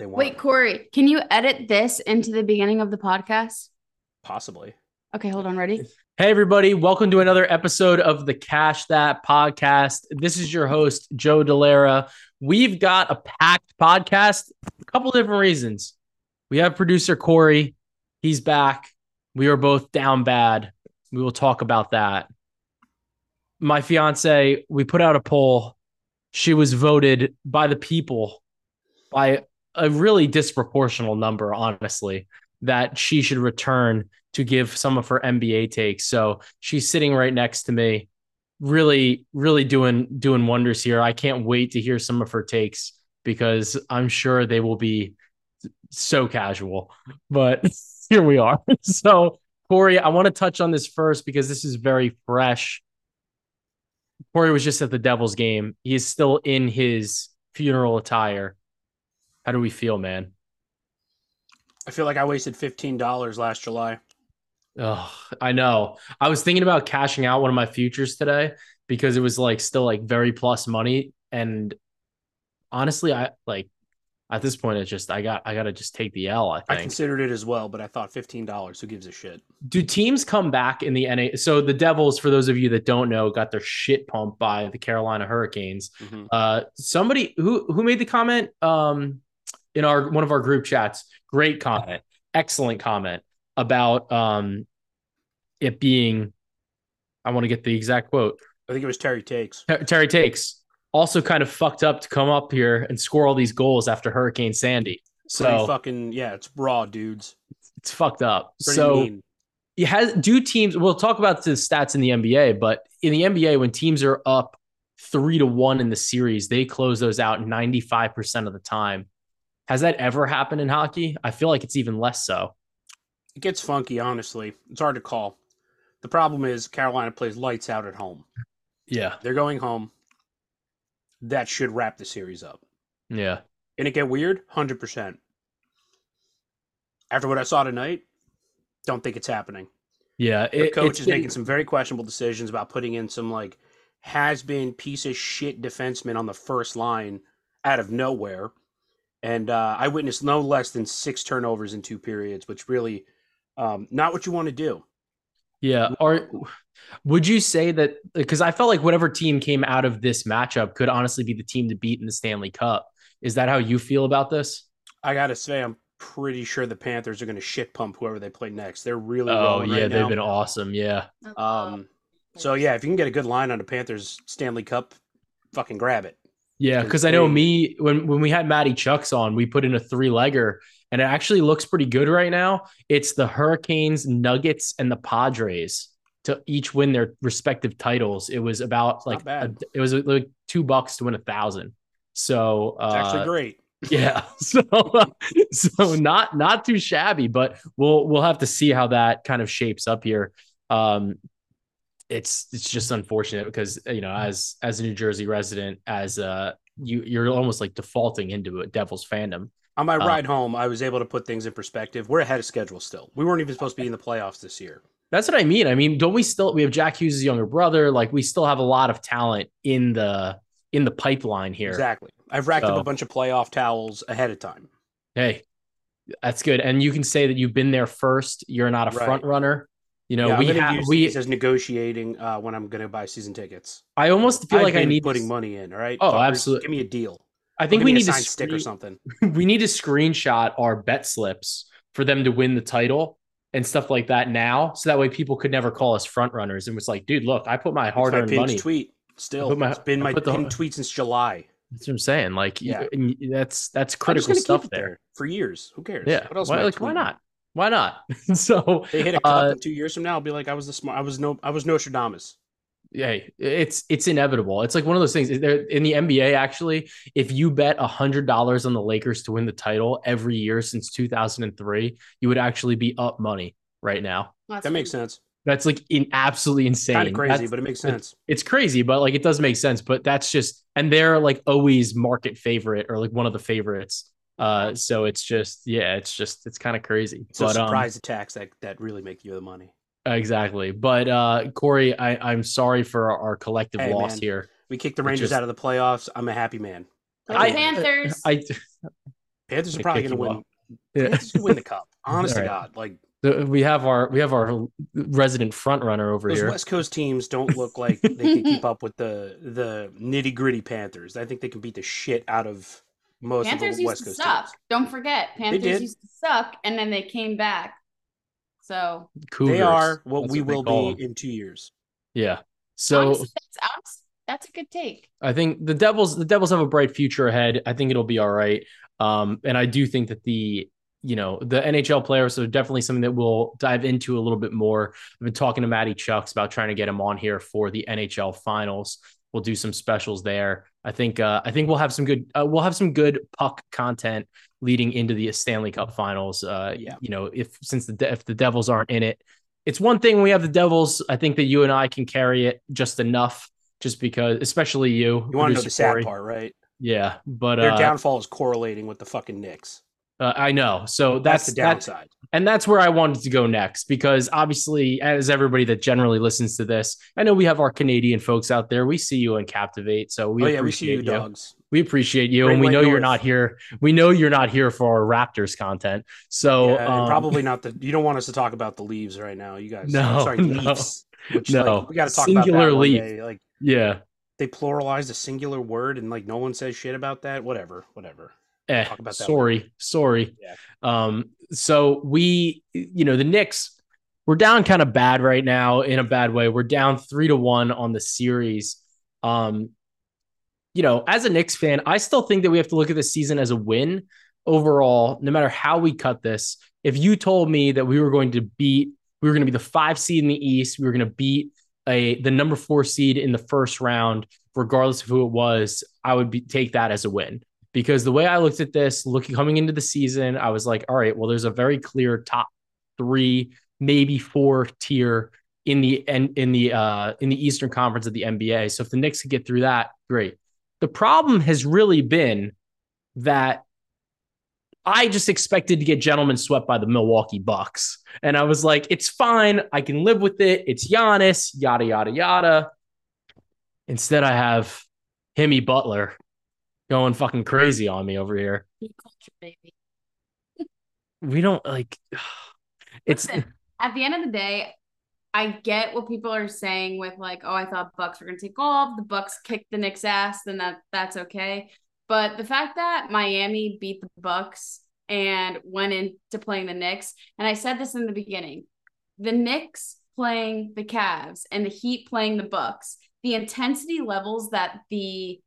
They want Wait, Corey, can you edit this into the beginning of the podcast? possibly. Okay, hold on. Ready? Hey, everybody. Welcome to another episode of the Cash That podcast. This is your host, Joe Dellera. We've got a packed podcast, a couple different reasons. We have producer Corey. He's back. We are both down bad. We will talk about that. My fiance, we put out a poll. She was voted by the people by a really disproportional number, honestly, that she should return to give some of her NBA takes. So she's sitting right next to me, really, really doing doing wonders here. I can't wait to hear some of her takes because I'm sure they will be so casual. But here we are. So Corey, I want to touch on this first because this is very fresh. Corey was just at the Devils game. He is still in his funeral attire. How do we feel, man? I feel like I wasted fifteen dollars last July. Oh, I know. I was thinking about cashing out one of my futures today because it was like still like very plus money. And honestly, I like at this point, it's just I got I gotta just take the L. I I think. considered it as well, but I thought fifteen dollars. Who gives a shit? Do teams come back in the NA? So the Devils, for those of you that don't know, got their shit pumped by the Carolina Hurricanes. Mhm. Uh, somebody who who made the comment um in our one of our group chats, great comment, excellent comment about um it being. I want to get the exact quote. I think it was Terry Takes. Ter- Terry takes also kind of fucked up to come up here and score all these goals after Hurricane Sandy. Pretty So fucking yeah, it's raw, dudes. it's fucked up. Pretty so mean. it has do teams we'll talk about the stats in the NBA, but in the NBA, when teams are up three to one in the series, they close those out 95% of the time. Has that ever happened in hockey? I feel like it's even less so. It gets funky, honestly. It's hard to call. The problem is Carolina plays lights out at home. Yeah. They're going home. That should wrap the series up. Yeah. Can it get weird? Hundred percent. After what I saw tonight, don't think it's happening. Yeah. The coach is making some very questionable decisions about putting in some like has been piece of shit defenseman on the first line out of nowhere. And uh, I witnessed no less than six turnovers in two periods, which really um, not what you want to do. Yeah. Or would you say that because I felt like whatever team came out of this matchup could honestly be the team to beat in the Stanley Cup? Is that how you feel about this? I gotta say, I'm pretty sure the Panthers are going to shit pump whoever they play next. They're really Oh, yeah. right they've now. been awesome. Yeah. Um, so yeah, if you can get a good line on the Panthers Stanley Cup, fucking grab it. Yeah, Because I know me when when we had Matty Chucks on, we put in a three legger, and it actually looks pretty good right now. It's the Hurricanes, Nuggets, and the Padres to each win their respective titles. It was about like a- it was like two bucks to win a thousand. So It's actually uh, great. yeah, so so not not too shabby, but we'll we'll have to see how that kind of shapes up here. Um, it's it's just unfortunate because you know as as a New Jersey resident, as uh you you're almost like defaulting into a Devils fandom. On my Uh, ride home, I was able to put things in perspective. We're ahead of schedule still. We weren't even supposed to be in the playoffs this year. That's what I mean. I mean, don't we still we have Jack Hughes' younger brother? Like we still have a lot of talent in the in the pipeline here. Exactly. I've racked up a bunch of playoff towels ahead of time. Hey, that's good. And you can say that you've been there first. You're not a Right. front runner. You know, yeah, we have we. as negotiating uh, when I'm going to buy season tickets. I almost feel I've like I need putting money in. All right. Oh, absolutely. Give me a deal. I think we need a to signed stick or something. we need to screenshot our bet slips for them to win the title and stuff like that now, so that way people could never call us front runners. And was like, dude, look, I put my hard earned money. tweet. Still, my- it's been I my the- tweet since July. That's what I'm saying. Like, Yeah. yeah, that's that's critical stuff there. there for years. Who cares? Yeah, What else? why, like, why not? Why not? so They hit a cup Uh, in two years from now. I'll be like, I was the smart. I was no. I was Nostradamus. hey, it's it's inevitable. It's like one of those things. There in the NBA, actually, if you bet a hundred dollars on the Lakers to win the title every year since 2003, you would actually be up money right now. That's That makes sense. That's like in absolutely insane. Kind of crazy, That's- but it makes sense. it's crazy, but like it does make sense. But that's just and they're like always market favorite or like one of the favorites. Uh, so it's just yeah, it's just it's kind of crazy. So but um, surprise attacks that that really make you the money. exactly. But uh, Corey, I I'm sorry for our, our collective Hey, loss man. here. We kicked the Rangers just- out of the playoffs. I'm a happy man. Go I- Panthers. I Panthers are probably going to win. Yeah. Panthers win the cup. Honest to God, like The- we have our we have our resident front runner over those here. West Coast teams don't look like they can keep up with the the nitty gritty Panthers. I think they can beat the shit out of most Panthers of the used West to Coast suck. teams. Don't forget, Panthers used to suck, and then they came back. So Cougars. They are what That's we they will be them. in two years. Yeah. So honestly, that's, honest- that's a good take. I think the Devils the Devils have a bright future ahead. I think it'll be all right. Um, and I do think that the you know the NHL players are definitely something that we'll dive into a little bit more. I've been talking to Matty Chucks about trying to get him on here for the NHL finals. We'll do some specials there. I think uh, I think we'll have some good uh, we'll have some good puck content leading into the Stanley Cup Finals. Uh, Yeah. you know if since the De- if the Devils aren't in it, it's one thing when we have the Devils. I think that you and I can carry it just enough, just because, especially you. You want to know the sad Corey. part, right? Yeah, but Their uh, downfall is correlating with the fucking Knicks. Uh, I know. So That's, that's the downside. and that's where I wanted to go next because obviously, as everybody that generally listens to this, I know we have our Canadian folks out there. We see you and captivate, so we oh yeah, we see appreciate you, you. dogs. We appreciate you, Great and we know you're not here. We know you're not here for our Raptors content. So Yeah, um, probably not the. You don't want us to talk about the leaves right now, you guys. No, sorry, no. Leafs. Which, No. like, we got to talk Singular about that leaf. day. Like yeah, they pluralized a singular word, and like no one says shit about that. Whatever, whatever. Eh, talk about that sorry, sorry. Yeah. Um, so we, you know, the Knicks, we're down kind of bad right now in a bad way. We're down three to one on the series. Um, you know, as a Knicks fan, I still think that we have to look at this season as a win overall, no matter how we cut this. If you told me that we were going to beat, we were going to be the five seed in the East, we were going to beat a the number four seed in the first round, regardless of who it was, I would be, take that as a win. Because the way I looked at this, looking coming into the season, I was like, all right, well, there's a very clear top three, maybe four tier in the in, in the uh in the Eastern Conference of the NBA. So if the Knicks could get through that, great. The problem has really been that I just expected to get gentlemen swept by the Milwaukee Bucks. And I was like, it's fine. I can live with it. It's Giannis, yada, yada, yada. Instead, I have Himmy Butler going fucking crazy on me over here. Baby. We don't like it's Listen, at the end of the day, I get what people are saying with like, oh, I thought Bucks were gonna take off. The Bucks kicked the Knicks ass, then that that's okay. But the fact that Miami beat the Bucks and went into playing the Knicks, and I said this in the beginning, the Knicks playing the Cavs and the Heat playing the Bucks, the intensity levels that the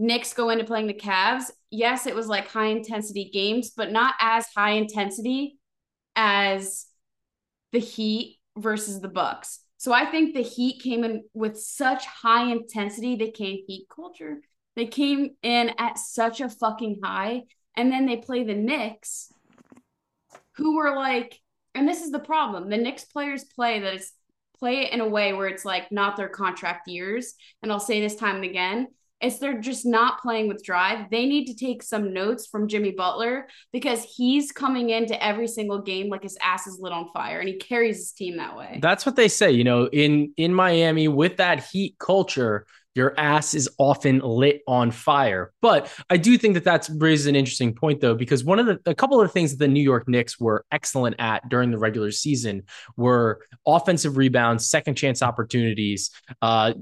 Knicks go into playing the Cavs, yes, it was like high intensity games, but not as high intensity as the Heat versus the Bucks. So I think the Heat came in with such high intensity. They came Heat culture. They came in at such a fucking high, and then they play the Knicks, who were like, and this is the problem. The Knicks players play that it's play it in a way where it's like not their contract years. And I'll say this time and again, it's they're just not playing with drive. They need to take some notes from Jimmy Butler because he's coming into every single game like his ass is lit on fire and he carries his team that way. That's what they say, you know, in in Miami with that heat culture, your ass is often lit on fire. But I do think that that's raises an interesting point though, because one of the a couple of the things that the New York Knicks were excellent at during the regular season were offensive rebounds, second chance opportunities, uh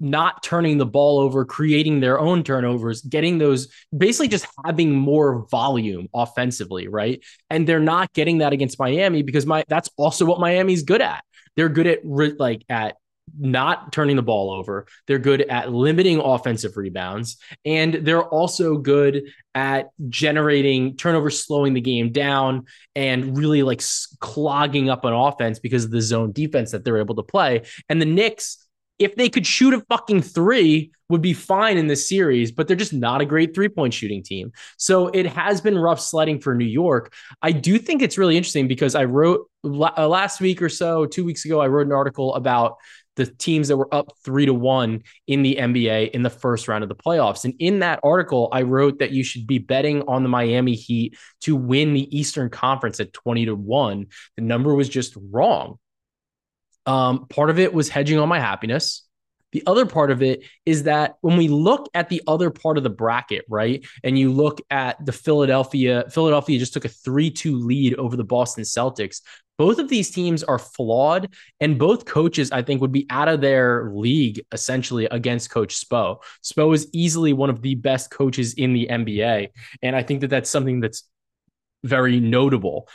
not turning the ball over, creating their own turnovers, getting those basically just having more volume offensively, right? And they're not getting that against Miami because my that's also what Miami's good at. They're good at like at not turning the ball over. They're good at limiting offensive rebounds and they're also good at generating turnovers, slowing the game down and really like clogging up an offense because of the zone defense that they're able to play. And the Knicks if they could shoot a fucking three, would be fine in this series, but they're just not a great three point shooting team. So it has been rough sledding for New York. I do think it's really interesting because I wrote uh, last week or so, two weeks ago, I wrote an article about the teams that were up three to one in the NBA in the first round of the playoffs. And in that article, I wrote that you should be betting on the Miami Heat to win the Eastern Conference at 20 to one. The number was just wrong. Um, part of it was hedging on my happiness. The other part of it is that when we look at the other part of the bracket, right, and you look at the Philadelphia, Philadelphia just took a 3 2 lead over the Boston Celtics. Both of these teams are flawed, and both coaches, I think, would be out of their league essentially against Coach Spo. Spo is easily one of the best coaches in the NBA. And I think that that's something that's very notable.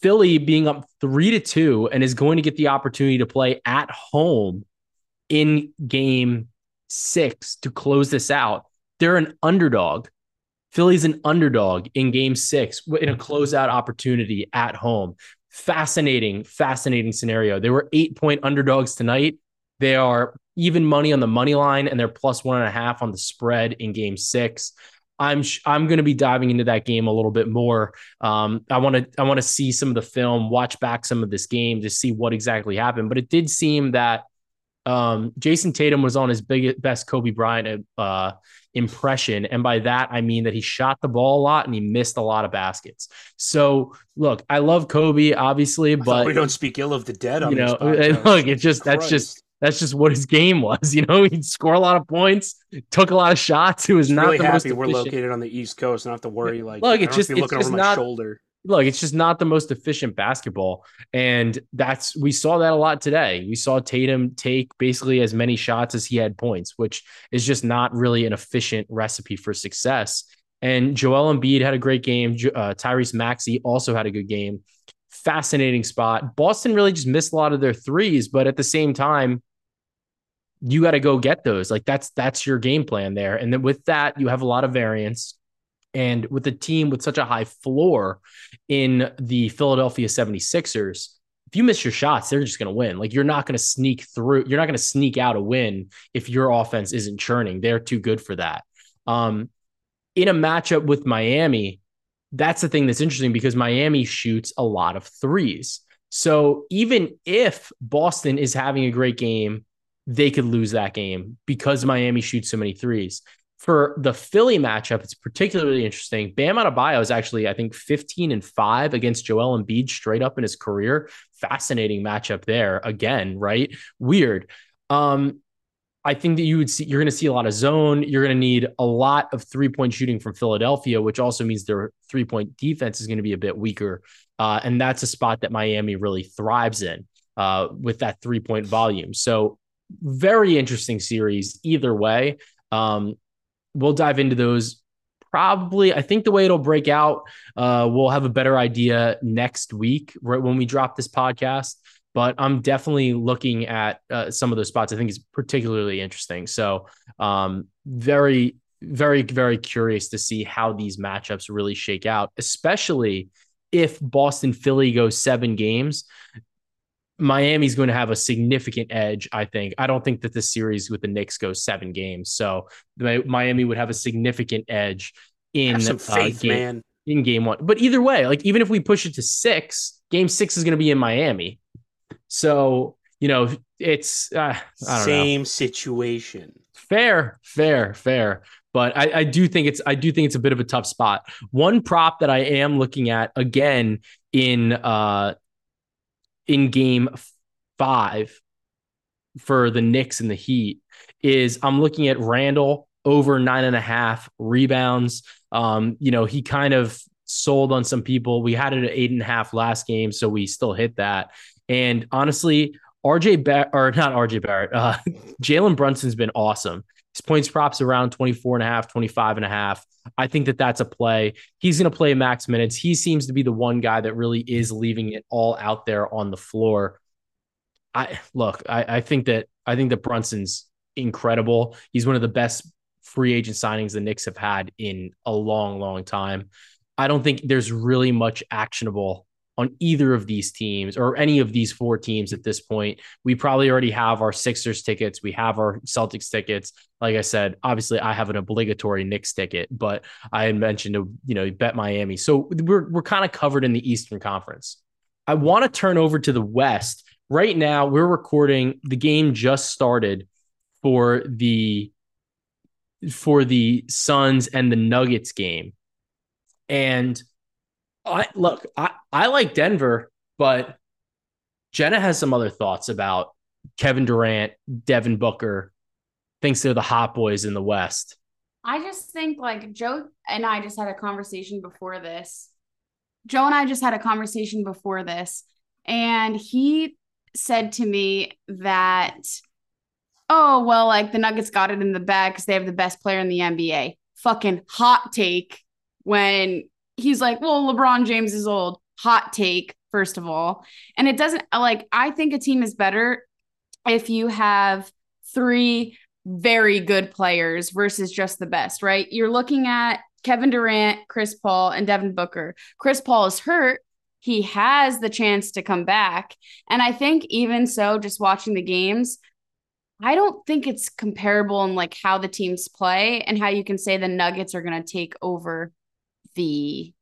Philly being up three to two and is going to get the opportunity to play at home in game six to close this out. They're an underdog. Philly's an underdog in game six in a closeout opportunity at home. Fascinating, fascinating scenario. They were eight point underdogs tonight. They are even money on the money line and they're plus one and a half on the spread in game six. I'm I'm going to be diving into that game a little bit more. Um, I want to I want to see some of the film, watch back some of this game to see what exactly happened. But it did seem that um, Jayson Tatum was on his biggest best Kobe Bryant uh, impression, and by that I mean that he shot the ball a lot and he missed a lot of baskets. So look, I love Kobe, obviously, but we don't speak ill of the dead. On you know, look, it's just Christ. that's just that's just what his game was. You know, he'd score a lot of points, took a lot of shots. He was not really the happy most we're located on the East Coast, not have to worry. Like, look, it's just it's looking just over not, my shoulder. Look, it's just not the most efficient basketball, and that's we saw that a lot today. We saw Tatum take basically as many shots as he had points, which is just not really an efficient recipe for success. And Joel Embiid had a great game. Uh, Tyrese Maxey also had a good game. Fascinating spot. Boston really just missed a lot of their threes, but at the same time, you got to go get those. Like that's that's your game plan there. And then with that, you have a lot of variance. And with a team with such a high floor in the Philadelphia 76ers, if you miss your shots, they're just going to win. Like you're not going to sneak through, you're not going to sneak out a win if your offense isn't churning. They're too good for that. Um, in a matchup with Miami, that's the thing that's interesting because Miami shoots a lot of threes. So even if Boston is having a great game they could lose that game because Miami shoots so many threes. For the Philly matchup, it's particularly interesting. Bam Adebayo is actually, I think, 15 and 5 against Joel Embiid straight up in his career. Fascinating matchup there. Again, right? Weird. Um, I think that you would see you're going to see a lot of zone. You're going to need a lot of three point shooting from Philadelphia, which also means their three point defense is going to be a bit weaker. Uh, and that's a spot that Miami really thrives in uh, with that three point volume. So very interesting series either way. Um, we'll dive into those probably. I think the way it'll break out, uh, we'll have a better idea next week right when we drop this podcast. But I'm definitely looking at uh, some of those spots. I think is particularly interesting. So, um, very, very, very curious to see how these matchups really shake out, especially if Boston Philly goes seven games. Miami's going to have a significant edge, I think. I don't think that the series with the Knicks goes seven games. So Miami would have a significant edge in some faith, uh, game, man. in game one. But either way, like even if we push it to six, game six is going to be in Miami. So, you know, it's uh, same know. situation. Fair, fair, fair. But I, I do think it's I do think it's a bit of a tough spot. One prop that I am looking at again in uh in game five for the Knicks and the Heat is I'm looking at Randle over nine and a half rebounds. Um, you know, he kind of sold on some people. We had it at eight and a half last game, so we still hit that. And honestly, RJ Barrett or not RJ Barrett, uh, Jalen Brunson's been awesome. His points props around 24 and a half, 25 and a half. I think that that's a play. He's going to play max minutes. He seems to be the one guy that really is leaving it all out there on the floor. I look, I, I think that I think that Brunson's incredible. He's one of the best free agent signings the Knicks have had in a long, long time. I don't think there's really much actionable on either of these teams or any of these four teams at this point. We probably already have our Sixers tickets. We have our Celtics tickets. Like I said, obviously I have an obligatory Knicks ticket, but I had mentioned to, you know, bet Miami. So we're we're kind of covered in the Eastern Conference. I want to turn over to the West. Right now, we're recording the game just started for the for the Suns and the Nuggets game. And I look, I, I like Denver, but Jenna has some other thoughts about Kevin Durant, Devin Booker, thinks they're the hot boys in the West. I just think like Joe and I just had a conversation before this. Joe and I just had a conversation before this, and he said to me that, oh, well, like the Nuggets got it in the bag because they have the best player in the NBA. Fucking hot take when he's like, well, LeBron James is old. Hot take, first of all. And it doesn't like, I think a team is better if you have three very good players versus just the best, right? You're looking at Kevin Durant, Chris Paul, and Devin Booker. Chris Paul is hurt. He has the chance to come back. And I think even so, just watching the games, I don't think it's comparable in like how the teams play and how you can say the Nuggets are going to take over the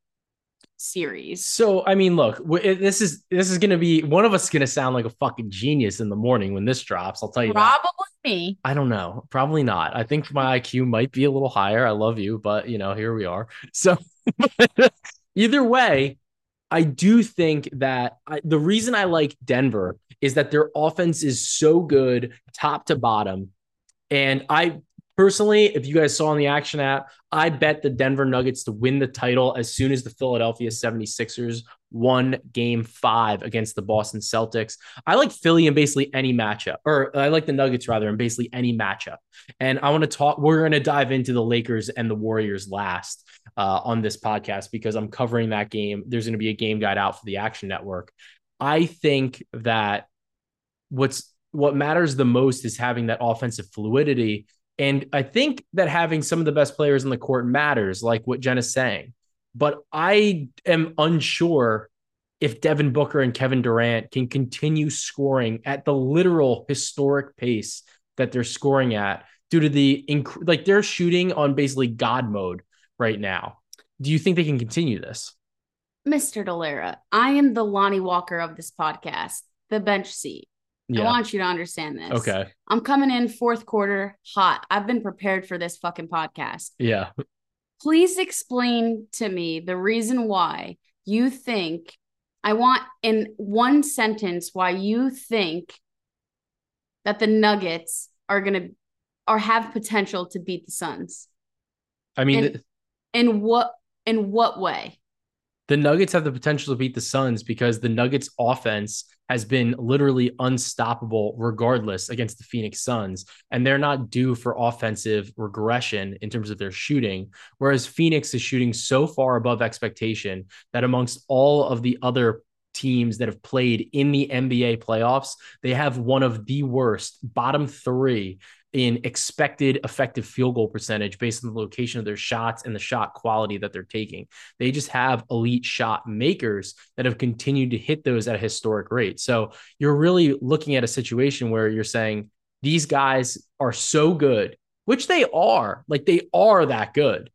series. So I mean, look, this is this is gonna be one of us is gonna sound like a fucking genius in the morning when this drops. I'll tell you. Probably that. me. I don't know. Probably not. I think my IQ might be a little higher. I love you, but you know, here we are. So either way, I do think that I, the reason I like Denver is that their offense is so good, top to bottom. And I Personally, if you guys saw on the action app, I bet the Denver Nuggets to win the title as soon as the Philadelphia 76ers won game five against the Boston Celtics. I like Philly in basically any matchup, or I like the Nuggets rather in basically any matchup. And I want to talk, we're going to dive into the Lakers and the Warriors last uh, on this podcast because I'm covering that game. There's going to be a game guide out for the Action Network. I think that what's what matters the most is having that offensive fluidity and I think that having some of the best players on the court matters, like what Jen is saying. But I am unsure if Devin Booker and Kevin Durant can continue scoring at the literal historic pace that they're scoring at due to the inc- like they're shooting on basically God mode right now. Do you think they can continue this? Mr. Dellera, I am the Lonnie Walker of this podcast, the bench seat. Yeah. I want you to understand this. Okay. I'm coming in fourth quarter hot. I've been prepared for this fucking podcast. Yeah. Please explain to me the reason why you think I want in one sentence why you think that the Nuggets are going to or have potential to beat the Suns. I mean, in, in what in what way? The Nuggets have the potential to beat the Suns because the Nuggets offense has been literally unstoppable regardless against the Phoenix Suns. And they're not due for offensive regression in terms of their shooting. Whereas Phoenix is shooting so far above expectation that amongst all of the other teams that have played in the NBA playoffs, they have one of the worst bottom three in expected effective field goal percentage based on the location of their shots and the shot quality that they're taking. They just have elite shot makers that have continued to hit those at a historic rate. So you're really looking at a situation where you're saying these guys are so good, which they are, like they are that good.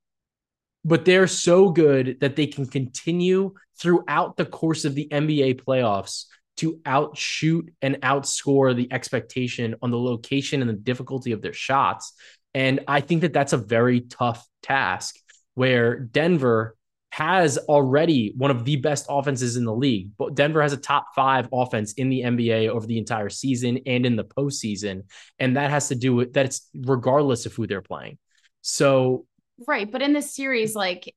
But they're so good that they can continue throughout the course of the NBA playoffs to outshoot and outscore the expectation on the location and the difficulty of their shots. And I think that that's a very tough task where Denver has already one of the best offenses in the league. But Denver has a top five offense in the NBA over the entire season and in the postseason. And that has to do with that it's regardless of who they're playing. So Right. But in this series, like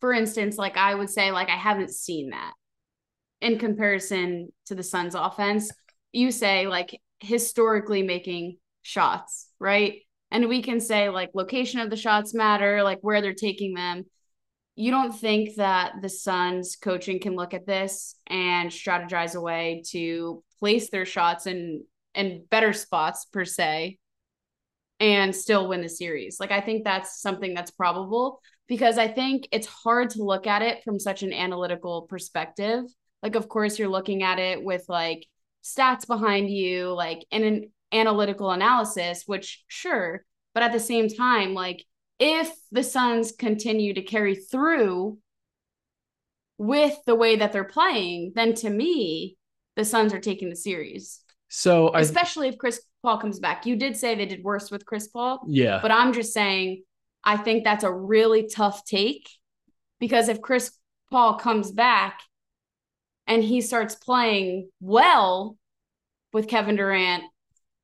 for instance, like I would say, like I haven't seen that in comparison to the Suns offense, you say like historically making shots, right? And we can say like location of the shots matter, like where they're taking them. You don't think that the Suns coaching can look at this and strategize a way to place their shots in in better spots per se and still win the series. Like I think that's something that's probable because I think it's hard to look at it from such an analytical perspective like of course you're looking at it with like stats behind you like in an analytical analysis which sure but at the same time like if the suns continue to carry through with the way that they're playing then to me the suns are taking the series. So I, especially if chris paul comes back. You did say they did worse with chris paul yeah. but i'm just saying i think that's a really tough take because if chris paul comes back and he starts playing well with Kevin Durant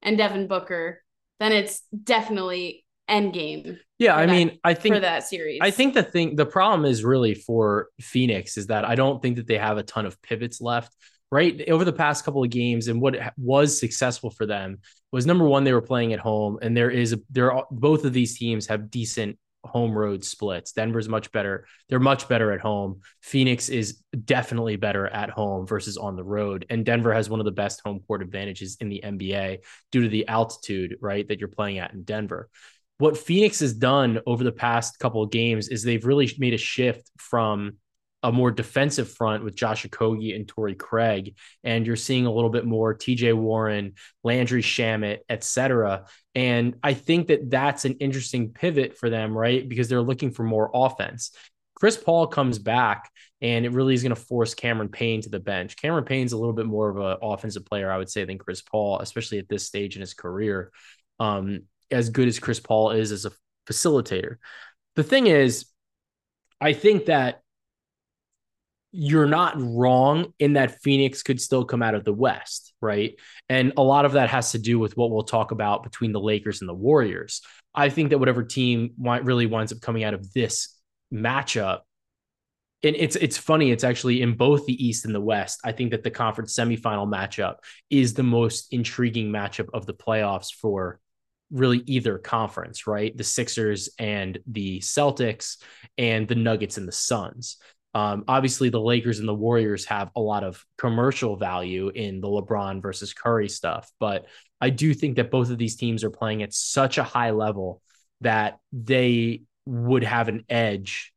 and Devin Booker, then it's definitely end game Yeah, I that- mean, I think for that series. I think the thing, the problem is really for Phoenix is that I don't think that they have a ton of pivots left. Right over the past couple of games, and what was successful for them was number one, they were playing at home, and there is a, there are, both of these teams have decent home road splits. Denver's much better; they're much better at home. Phoenix is definitely better at home versus on the road, and Denver has one of the best home court advantages in the NBA due to the altitude, right, that you're playing at in Denver what Phoenix has done over the past couple of games is they've really made a shift from a more defensive front with Josh Okogie and Torrey Craig, and you're seeing a little bit more TJ Warren, Landry Shamet, etc. And I think that that's an interesting pivot for them, right? Because they're looking for more offense. Chris Paul comes back, and it really is going to force Cameron Payne to the bench. Cameron Payne's a little bit more of an offensive player, I would say, than Chris Paul, especially at this stage in his career. Um, as good as Chris Paul is as a facilitator. The thing is, I think that you're not wrong in that Phoenix could still come out of the West, right? And a lot of that has to do with what we'll talk about between the Lakers and the Warriors. I think that whatever team really winds up coming out of this matchup and it's it's funny. It's actually in both the East and the West. I think that the conference semifinal matchup is the most intriguing matchup of the playoffs for really either conference, right? The Sixers and the Celtics, and the Nuggets and the Suns. Um, obviously, the Lakers and the Warriors have a lot of commercial value in the LeBron versus Curry stuff, but I do think that both of these teams are playing at such a high level that they would have an edge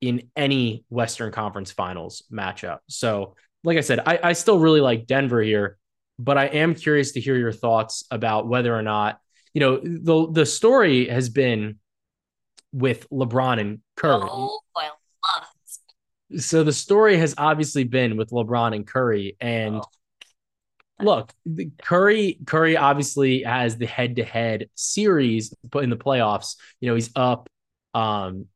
in any Western Conference Finals matchup. So, like I said, I, I still really like Denver here, but I am curious to hear your thoughts about whether or not you know the the story has been with LeBron and Curry. Oh, well, So the story has obviously been with LeBron and Curry, and Oh. look, Curry Curry obviously has the head to head series, in the playoffs, you know he's up. Um,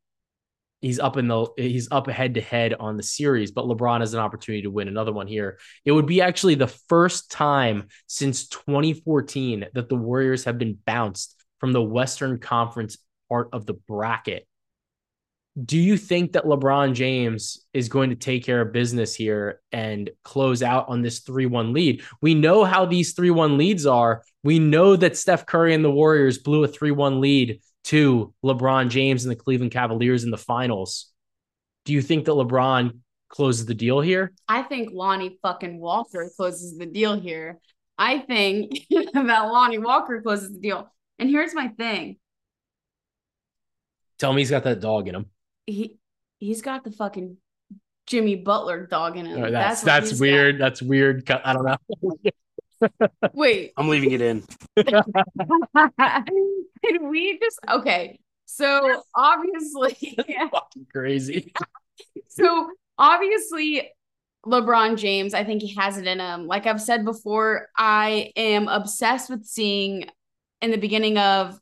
he's up in the he's up head to head on the series, but LeBron has an opportunity to win another one here. It would be actually the first time since 2014 that the Warriors have been bounced from the Western Conference part of the bracket. Do you think that LeBron James is going to take care of business here and close out on this 3 1 lead? We know how these 3 1 leads are. We know that Steph Curry and the Warriors blew a 3 1 lead to LeBron James and the Cleveland Cavaliers in the finals. Do you think that LeBron closes the deal here? I think Lonnie fucking Walker closes the deal here. I think that Lonnie Walker closes the deal. And here's my thing. Tell me he's got that dog in him. He he's got the fucking Jimmy Butler dog in him. All right, that's what that's, he's weird. That's weird. I don't know. Wait, I'm leaving it in. Did we just okay? So obviously, Fucking crazy. so obviously, LeBron James, I think he has it in him. Like I've said before, I am obsessed with seeing in the beginning of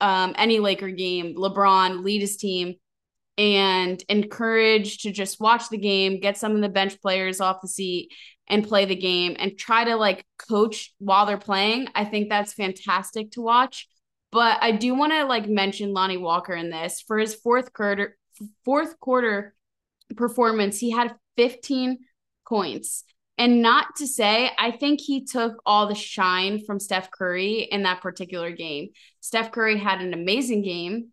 um, any Laker game, LeBron lead his team and encourage to just watch the game, get some of the bench players off the seat and play the game and try to like coach while they're playing. I think that's fantastic to watch. But I do want to like mention Lonnie Walker in this for his fourth quarter fourth quarter performance. He had 15 points. And not to say, I think he took all the shine from Steph Curry in that particular game. Steph Curry had an amazing game.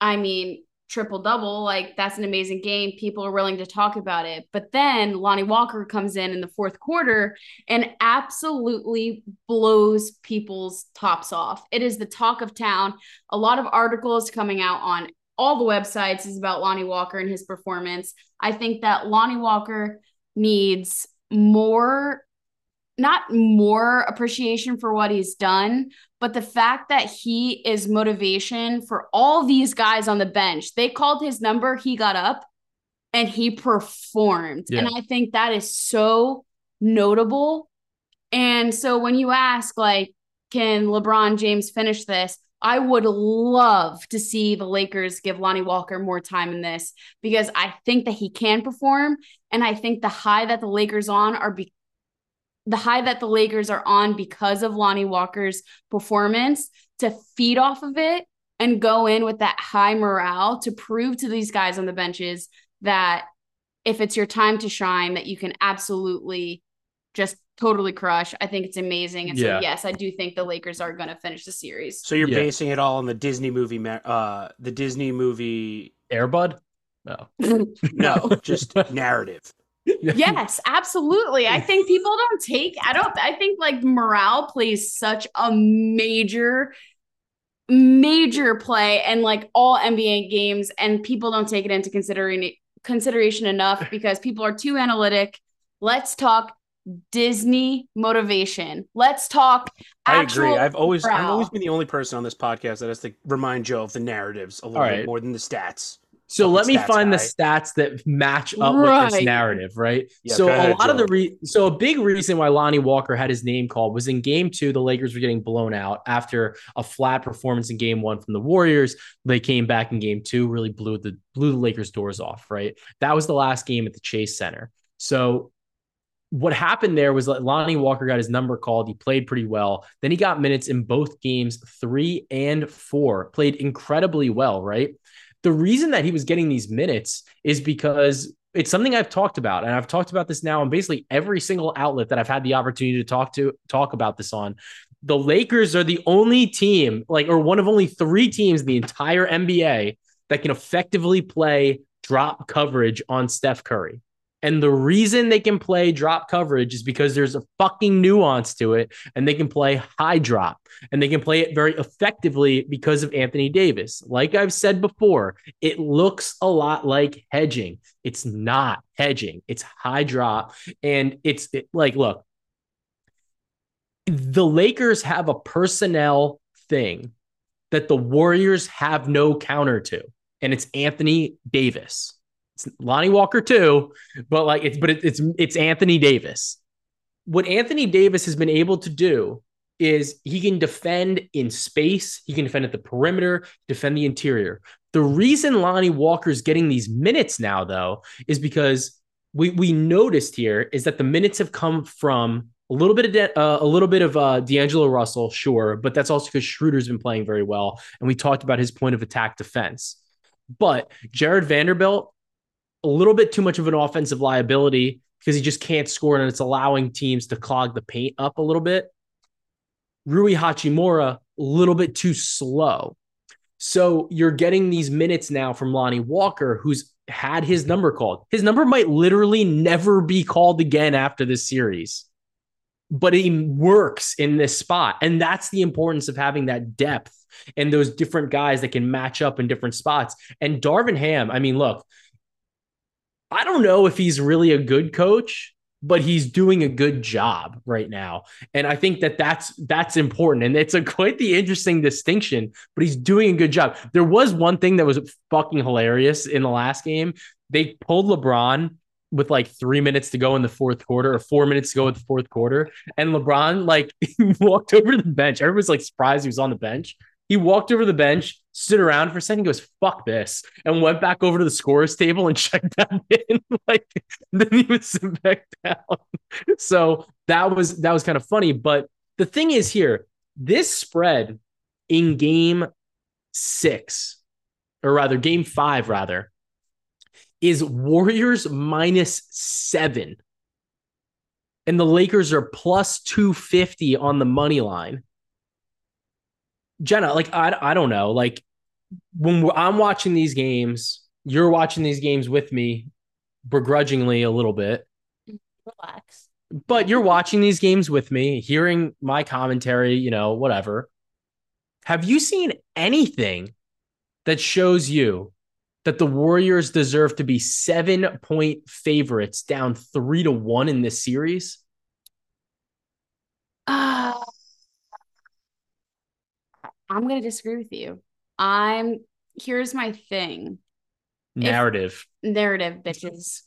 I mean, triple double, like that's an amazing game. People are willing to talk about it. But then Lonnie Walker comes in in the fourth quarter and absolutely blows people's tops off. It is the talk of town. A lot of articles coming out on all the websites is about Lonnie Walker and his performance. I think that Lonnie Walker needs more not more appreciation for what he's done, but the fact that he is motivation for all these guys on the bench. They called his number, he got up and he performed. Yeah. And I think that is so notable. And so when you ask, like, can LeBron James finish this? I would love to see the Lakers give Lonnie Walker more time in this because I think that he can perform. And I think the high that the Lakers on are be- the high that the Lakers are on because of Lonnie Walker's performance to feed off of it and go in with that high morale to prove to these guys on the benches that if it's your time to shine that you can absolutely just totally crush. I think it's amazing. And Yeah. so yes, I do think the Lakers are going to finish the series. So you're Yeah. basing it all on the Disney movie, uh, the Disney movie. Air Bud? No. No, just narrative. Yes, absolutely. I think people don't take I don't I think like morale plays such a major major play and like all NBA games and people don't take it into considering consideration enough because people are too analytic. Let's talk Disney motivation. Let's talk I agree. I've always I've always been the only person on this podcast that has to remind Joe of the narratives a little All bit more than the stats. So let me stats find the stats that match up with this narrative, right? Yeah, so a ahead, lot of the re- so a big reason why Lonnie Walker had his name called was in game 2 the Lakers were getting blown out after a flat performance in game 1 from the Warriors. They came back in game 2 really blew the blew the Lakers doors off, right? That was the last game at the Chase Center. So what happened there was that Lonnie Walker got his number called. He played pretty well. Then he got minutes in both games, three and four, played incredibly well, right? The reason that he was getting these minutes is because it's something I've talked about, and I've talked about this now on basically every single outlet that I've had the opportunity to talk to talk about this on. The Lakers are the only team, like, or one of only three teams in the entire NBA that can effectively play drop coverage on Steph Curry. And the reason they can play drop coverage is because there's a fucking nuance to it, and they can play high drop, and they can play it very effectively because of Anthony Davis. Like I've said before, it looks a lot like hedging. It's not hedging, it's high drop. And it's it- like, look, the Lakers have a personnel thing that the Warriors have no counter to, and it's Anthony Davis. It's Lonnie Walker too, but like it's but it, it's it's Anthony Davis. What Anthony Davis has been able to do is he can defend in space, he can defend at the perimeter, defend the interior. The reason Lonnie Walker's getting these minutes now, though, is because we we noticed here is that the minutes have come from a little bit of De- uh, a little bit of uh, D'Angelo Russell, sure, but that's also because Schroeder's been playing very well, and we talked about his point of attack defense. But Jarred Vanderbilt, a little bit too much of an offensive liability because he just can't score, and it's allowing teams to clog the paint up a little bit. Rui Hachimura, a little bit too slow. So you're getting these minutes now from Lonnie Walker, who's had his number called. His number might literally never be called again after this series, but he works in this spot. And that's the importance of having that depth and those different guys that can match up in different spots. And Darvin Ham, I mean, look, I don't know if he's really a good coach, but he's doing a good job right now. And I think that that's that's important and it's a quite the interesting distinction, but he's doing a good job. There was one thing that was fucking hilarious in the last game. They pulled LeBron with like 3 minutes to go in the fourth quarter or 4 minutes to go in the fourth quarter and LeBron like walked over to the bench. Everybody's like surprised he was on the bench. He walked over the bench, stood around for a second, goes, fuck this, and went back over to the scorer's table and checked that in. like then he was sit back down. So that was that was kind of funny. But the thing is here, this spread in game six, or rather game five, rather, is Warriors minus seven. And the Lakers are plus 250 on the money line. Jenna, like I, I don't know, like when I'm watching these games, you're watching these games with me, begrudgingly a little bit, Relax. but you're watching these games with me, hearing my commentary, you know, whatever. Have you seen anything that shows you that the Warriors deserve to be seven point favorites down three to one in this series? Uh, I'm going to disagree with you. I'm here's my thing. Narrative. narrative bitches.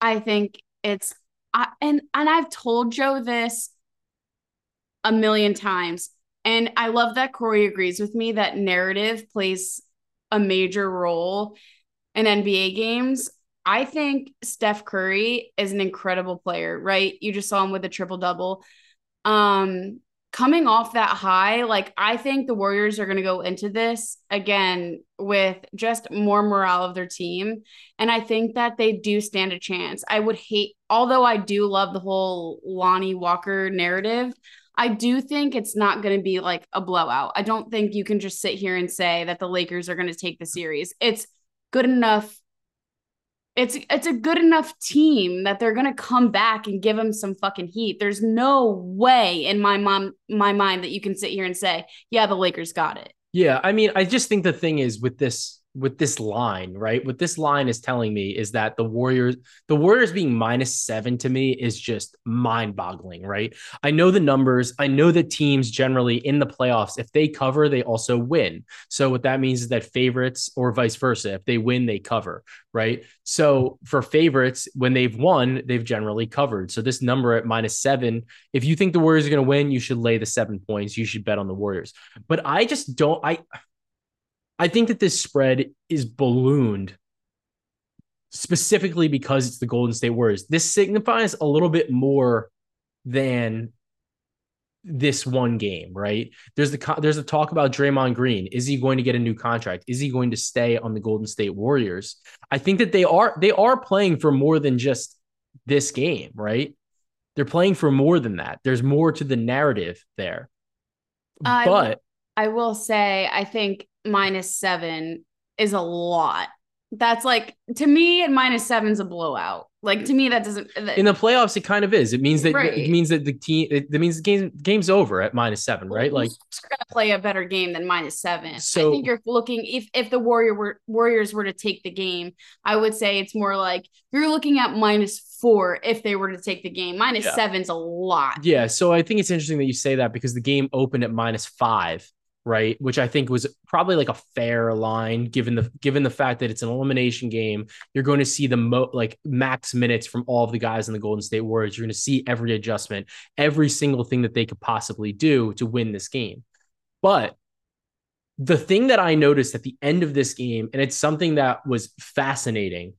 I think it's I and and I've told Joe this a million times. And I love that Corey agrees with me that narrative plays a major role in NBA games. I think Steph Curry is an incredible player, right? You just saw him with a triple double. Um, coming off that high, like I think the Warriors are going to go into this again with just more morale of their team. And I think that they do stand a chance. I would hate, although I do love the whole Lonnie Walker narrative, I do think it's not going to be like a blowout. I don't think you can just sit here and say that the Lakers are going to take the series. It's good enough it's it's a good enough team that they're gonna come back and give them some fucking heat. There's no way in my mom my mind that you can sit here and say, yeah, the Lakers got it. Yeah, I mean, I just think the thing is with this with this line, right? What this line is telling me is that the Warriors, the Warriors being minus seven to me is just mind boggling, right? I know the numbers. I know that teams generally in the playoffs, if they cover, they also win. So what that means is that favorites or vice versa, if they win, they cover, right? So for favorites, when they've won, they've generally covered. So this number at minus seven, if you think the Warriors are going to win, you should lay the seven points. You should bet on the Warriors. But I just don't, I, I think that this spread is ballooned specifically because it's the Golden State Warriors. This signifies a little bit more than this one game, right? There's the there's a talk about Draymond Green. Is he going to get a new contract? Is he going to stay on the Golden State Warriors? I think that they are they are playing for more than just this game, right? They're playing for more than that. There's more to the narrative there. I but I will say I think minus seven is a lot. That's like to me, and minus seven's a blowout. Like to me, that doesn't. In the playoffs, it kind of is. It means that Right. it means that the team. It, that means the game game's over at minus seven, right? Like who's gonna play a better game than minus seven. So- I think you're looking if if the Warrior were Warriors were to take the game, I would say it's more like you're looking at minus four if they were to take the game. Minus Yeah. seven's a lot. Yeah, so I think it's interesting that you say that because the game opened at minus five, right? Which I think was probably like a fair line given the given the fact that it's an elimination game. You're going to see the mo like max minutes from all of the guys in the Golden State Warriors. You're going to see every adjustment, every single thing that they could possibly do to win this game. But the thing that I noticed at the end of this game, and it's something that was fascinating,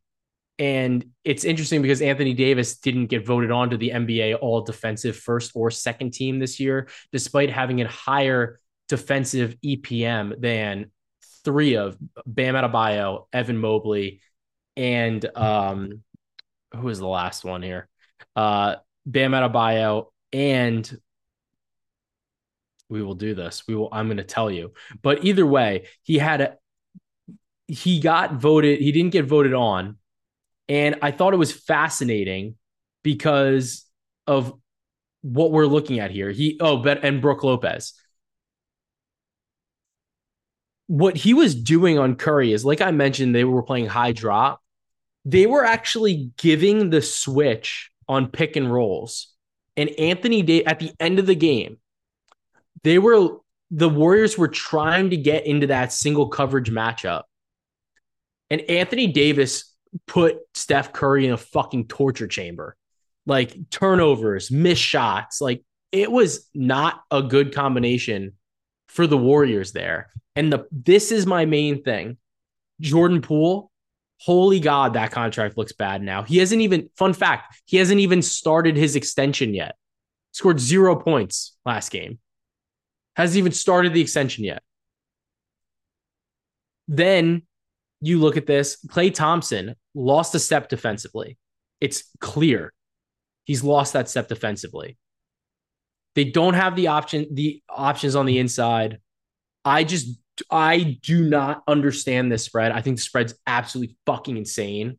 and it's interesting because Anthony Davis didn't get voted on to the NBA all defensive first or second team this year, despite having a higher defensive EPM than three of Bam Adebayo, Evan Mobley, and um, who was the last one here? Uh, Bam Adebayo and we will do this. We will. I'm going to tell you. But either way, he had a. He got voted. He didn't get voted on, and I thought it was fascinating because of what we're looking at here. He oh, but and Brook Lopez. What he was doing on Curry is like I mentioned, they were playing high drop. They were actually giving the switch on pick and rolls. And Anthony Day at the end of the game, they were the Warriors were trying to get into that single coverage matchup. And Anthony Davis put Steph Curry in a fucking torture chamber. Like turnovers, missed shots. Like it was not a good combination for the Warriors there. And the this is my main thing. Jordan Poole, holy God, that contract looks bad now. He hasn't even, fun fact, he hasn't even started his extension yet. Scored zero points last game. Hasn't even started the extension yet. Then you look at this Klay Thompson lost a step defensively. It's clear he's lost that step defensively. They don't have the option, the options on the inside. I just I do not understand this spread. I think the spread's absolutely fucking insane.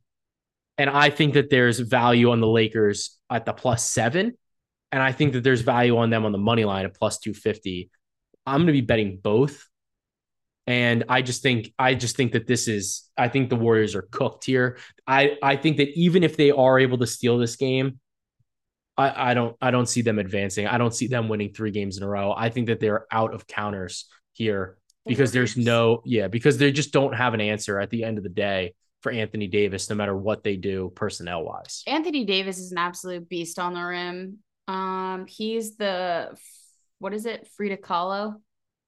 And I think that there's value on the Lakers at the plus seven. And I think that there's value on them on the money line at plus 250. I'm going to be betting both. And I just think I just think that this is I think the Warriors are cooked here. I I think that even if they are able to steal this game, I, I don't I don't see them advancing. I don't see them winning three games in a row. I think that they're out of counters here because there's no yeah because they just don't have an answer at the end of the day for Anthony Davis no matter what they do personnel wise. Anthony Davis is an absolute beast on the rim. Um, he's the what is it? Frida Kahlo.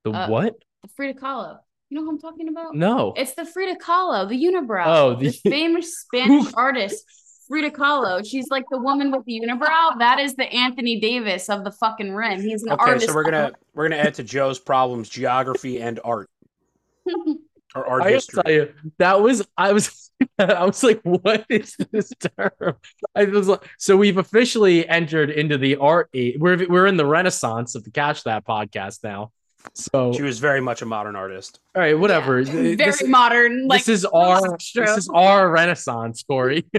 The Uh, what? The Frida Kahlo. You know who I'm talking about? No. It's the Frida Kahlo, the unibrow. Oh, the- this famous Spanish artist, Frida Kahlo. She's like the woman with the unibrow. That is the Anthony Davis of the fucking rim. He's an Okay, artist. so we're gonna we're gonna add to Joe's problems geography and art or art I history. tell you, that was I was I was like, what is this term? I was like, so we've officially entered into the art. We're we're in the renaissance of the Catch That podcast now. So She was very much a modern artist. all right, whatever. Yeah. Very this, modern. Like this is our Astro. this is our renaissance, Corey.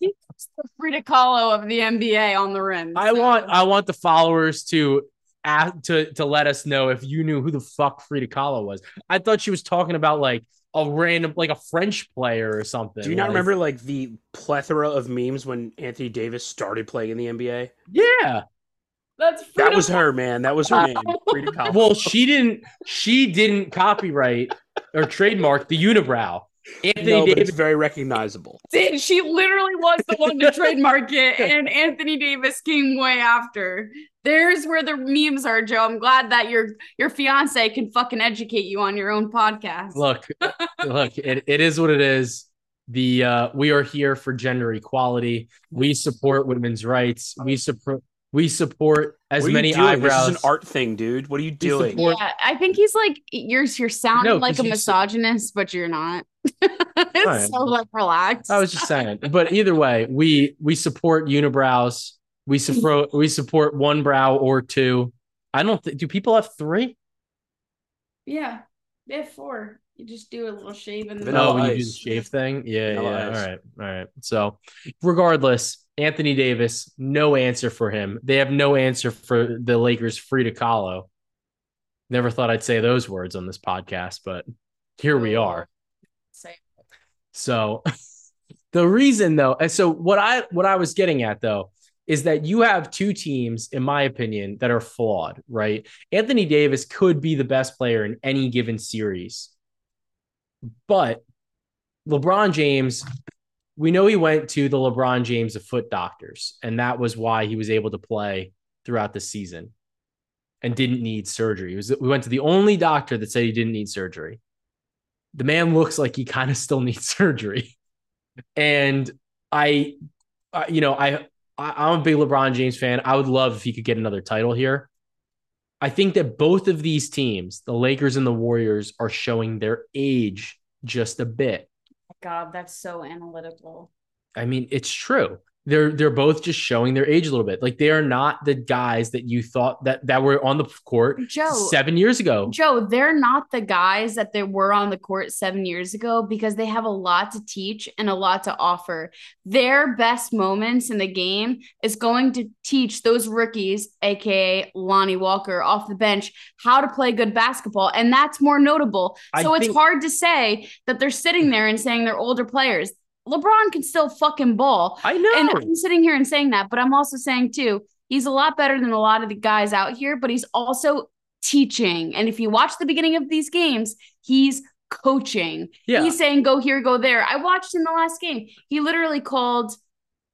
the Frida Kahlo of the NBA on the rim. I want I want the followers to ask, to to let us know if you knew who the fuck Frida Kahlo was. I thought she was talking about like a random like a French player or something. Do you not like- remember like the plethora of memes when Anthony Davis started playing in the NBA? Yeah. That's That was her, man. That was her name. Frida Kahlo. Well, she didn't. She didn't copyright or trademark the unibrow. Anthony no, but Davis. it's very recognizable. did. She literally was the one to trademark it, and Anthony Davis came way after. There's where the memes are, Joe. I'm glad that your your fiance can fucking educate you on your own podcast. Look, look. It, it is what it is. The uh, we are here for gender equality. We support women's rights. We support. We support as what are you many doing? eyebrows. This is an art thing, dude. What are you doing? support- yeah, I think he's like you're you're sounding No, like 'cause a you said- misogynist, but you're not. Fine. it's so like relaxed. I was just saying, but either way, we we support unibrows. We support we support one brow or two. I don't think. Do people have three? yeah, they have four. You just do a little shave and oh, Vanilla oh, when you do the shave thing. Yeah, Vanilla yeah. ice. All right, all right. So, regardless, Anthony Davis, no answer for him. They have no answer for the Lakers' Frida Kahlo. Never thought I'd say those words on this podcast, but here we oh. are. Say So the reason though, and so what I what I was getting at though is that you have two teams, in my opinion, that are flawed, right? Anthony Davis could be the best player in any given series. But LeBron James, we know he went to the LeBron James of foot doctors, and that was why he was able to play throughout the season and didn't need surgery. Was, we went to the only doctor that said he didn't need surgery the man looks like he kind of still needs surgery. And I, you know, I, I, I'm a big LeBron James fan. I would love if he could get another title here. I think that both of these teams, the Lakers and the Warriors, are showing their age just a bit. God, that's so analytical. I mean, it's true. They're they're both just showing their age a little bit. Like they are not the guys that you thought that that were on the court Joe, seven years ago. Joe, they're not the guys that they were on the court seven years ago because they have a lot to teach and a lot to offer. Their best moments in the game is going to teach those rookies, aka Lonnie Walker, off the bench, how to play good basketball. And that's more notable. I So it's think- hard to say that they're sitting there and saying they're older players. LeBron can still fucking ball. I know. And I'm sitting here and saying that, but I'm also saying too, he's a lot better than a lot of the guys out here, but he's also teaching. And if you watch the beginning of these games, he's coaching. yeah. He's saying go here, go there. I watched in the last game. He literally called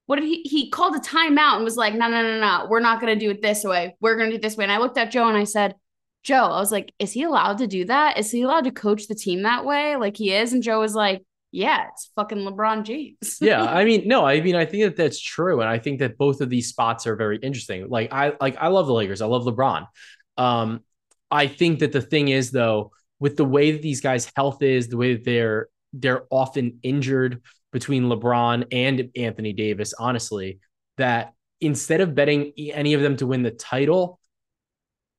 what did he he called a timeout and was like, no, no, no, no, we're not gonna do it this way. We're gonna do it this way. And I looked at Joe and I said, Joe, I was like, is he allowed to do that? Is he allowed to coach the team that way? Like he is? And Joe was like, Yeah, it's fucking LeBron James. yeah i mean no i mean i think that that's true and i think that both of these spots are very interesting like i like i love the lakers i love lebron um i think that the thing is though with the way that these guys health is the way that they're they're often injured between lebron and anthony davis honestly that instead of betting any of them to win the title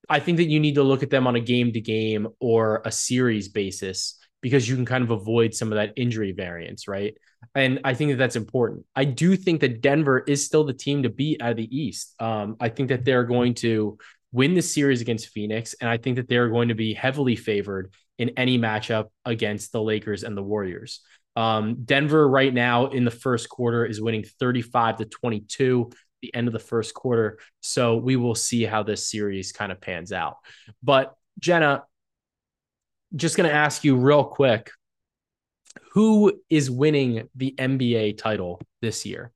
i think that you need to look at them on a game to game or a series basis because you can kind of avoid some of that injury variance right and I think that that's important. I do think that Denver is still the team to beat out of the East. Um, I think that they're going to win the series against Phoenix, and I think that they're going to be heavily favored in any matchup against the Lakers and the Warriors. Um, Denver right now in the first quarter is winning 35 to 22, the end of the first quarter. So we will see how this series kind of pans out. But Jenna, just going to ask you real quick who is winning the NBA title this year?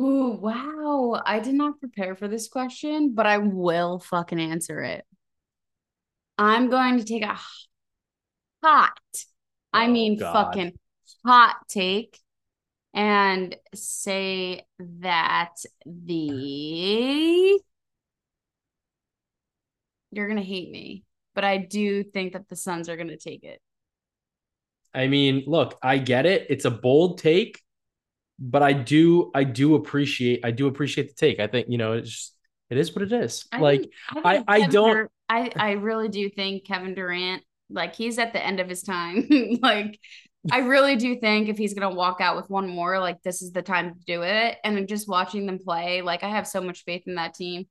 Ooh, wow. I did not prepare for this question, but I will fucking answer it. I'm going to take a hot. I Oh, mean, God. fucking hot take and say that the you're gonna hate me, but I do think that the Suns are gonna take it. I mean, look, I get it. It's a bold take, but I do, I do appreciate, I do appreciate the take. I think you know, it's just, it is what it is. I like, think- think I- I Kevin don't- Dur- I I really do think Kevin Durant, like he's at the end of his time. like I really do think if he's gonna walk out with one more, like this is the time to do it. And then just watching them play, like I have so much faith in that team.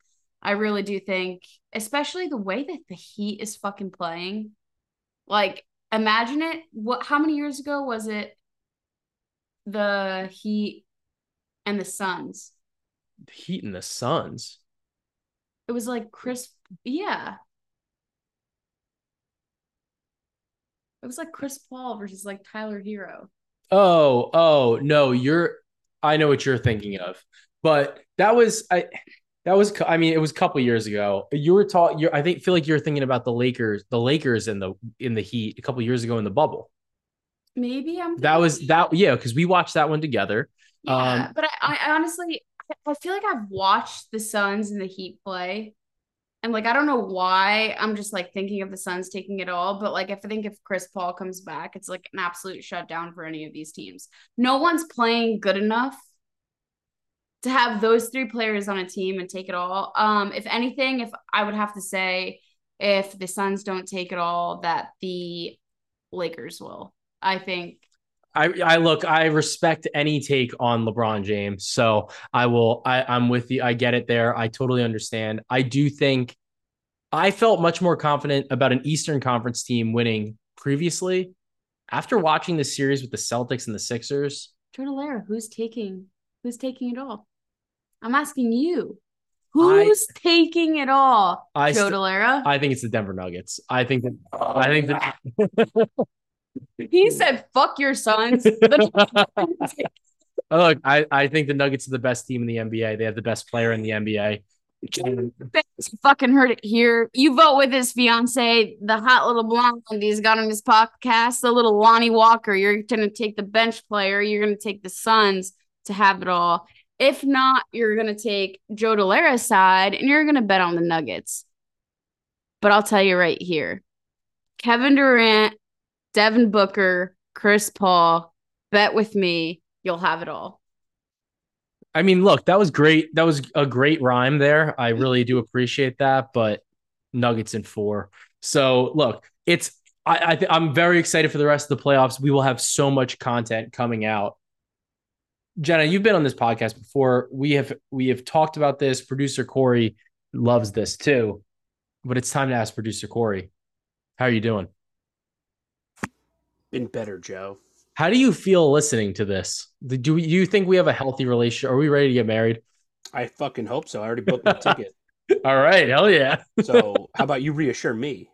I really do think, especially the way that the Heat is fucking playing. Like, imagine it. What? How many years ago was it? The Heat and the Suns. the Heat and the Suns. It was like Chris. Yeah. It was like Chris Paul versus like Tyler Herro. Oh, oh no, you're. I know what you're thinking of, but that was I. That was, I mean, it was a couple years ago. You were talking. You, I think, feel like you're thinking about the Lakers, the Lakers in the in the Heat a couple years ago in the bubble. Maybe I'm. That was that, yeah, because we watched that one together. Yeah, um, but I, I honestly, I- I feel like I've watched the Suns and the Heat play, and like I don't know why I'm just like thinking of the Suns taking it all. But like if I think if Chris Paul comes back, it's like an absolute shutdown for any of these teams. No one's playing good enough to have those three players on a team and take it all. Um, if anything, if I would have to say, if the Suns don't take it all, that the Lakers will. I think I, I look, I respect any take on LeBron James. So I will, I, I'm with you. I get it there. I totally understand. I do think I felt much more confident about an Eastern Conference team winning previously. After watching the series with the Celtics and the Sixers, Joe Dellera, who's taking who's taking it all? I'm asking you. I- Who's taking it all? I Joe st- I think it's the Denver Nuggets. I think that, I think that, he said, "Fuck your Suns." Oh, look, I, I think the Nuggets are the best team in the NBA. They have the best player in the NBA. fucking heard it here. You vote with his fiance, the hot little blonde he's got on his podcast, the little Lonnie Walker. You're gonna take the bench player. You're gonna take the Suns to have it all. If not, you're gonna take Joe Dellera's side and you're gonna bet on the Nuggets. But I'll tell you right here, Kevin Durant, Devin Booker, Chris Paul, bet with me. You'll have it all. I mean, look, that was great. That was a great rhyme there. I really do appreciate that. But Nuggets in four. So look, it's I, I I'm very excited for the rest of the playoffs. We will have so much content coming out. Jenna, you've been on this podcast before. We have we have talked about this. Producer Corey loves this too. But it's time to ask producer Corey, how are you doing? Been better, Joe. How do you feel listening to this? Do we, do you think we have a healthy relationship? Are we ready to get married? I fucking hope so. I already booked my ticket. All right, hell yeah. So how about you reassure me?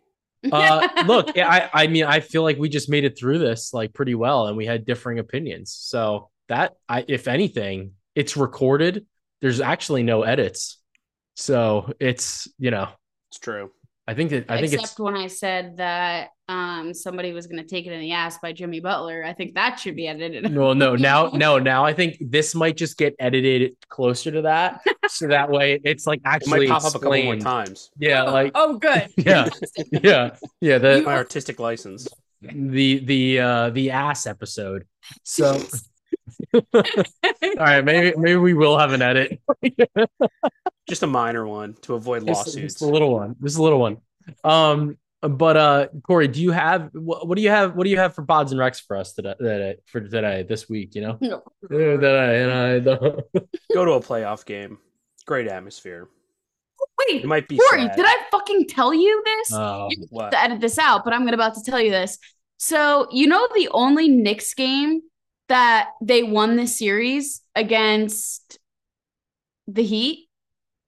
uh look I, I mean i feel like we just made it through this like pretty well and we had differing opinions so that i if anything it's recorded there's actually no edits so it's you know It's true. i think that i think Except it's when I said that um somebody was gonna take it in the ass by Jimmy Butler. I think that should be edited. well no now no now i think this might just get edited closer to that so that way it's like It might actually pop up a couple more times. yeah like oh, good. yeah yeah yeah the My artistic license. the the uh the ass episode so all right maybe maybe we will have an edit Just a minor one to avoid lawsuits. just a little one just a little one um but uh corey do you have what, what do you have what do you have for pods and Rex for us today, today for today this week you know No. Uh, that I, and I Go to a playoff game. Great atmosphere. Wait, It might be Corey, sad. did I fucking tell you this? Oh, you What? have to edit this out, but I'm about to tell you this. So you know the only Knicks game that they won this series against the Heat.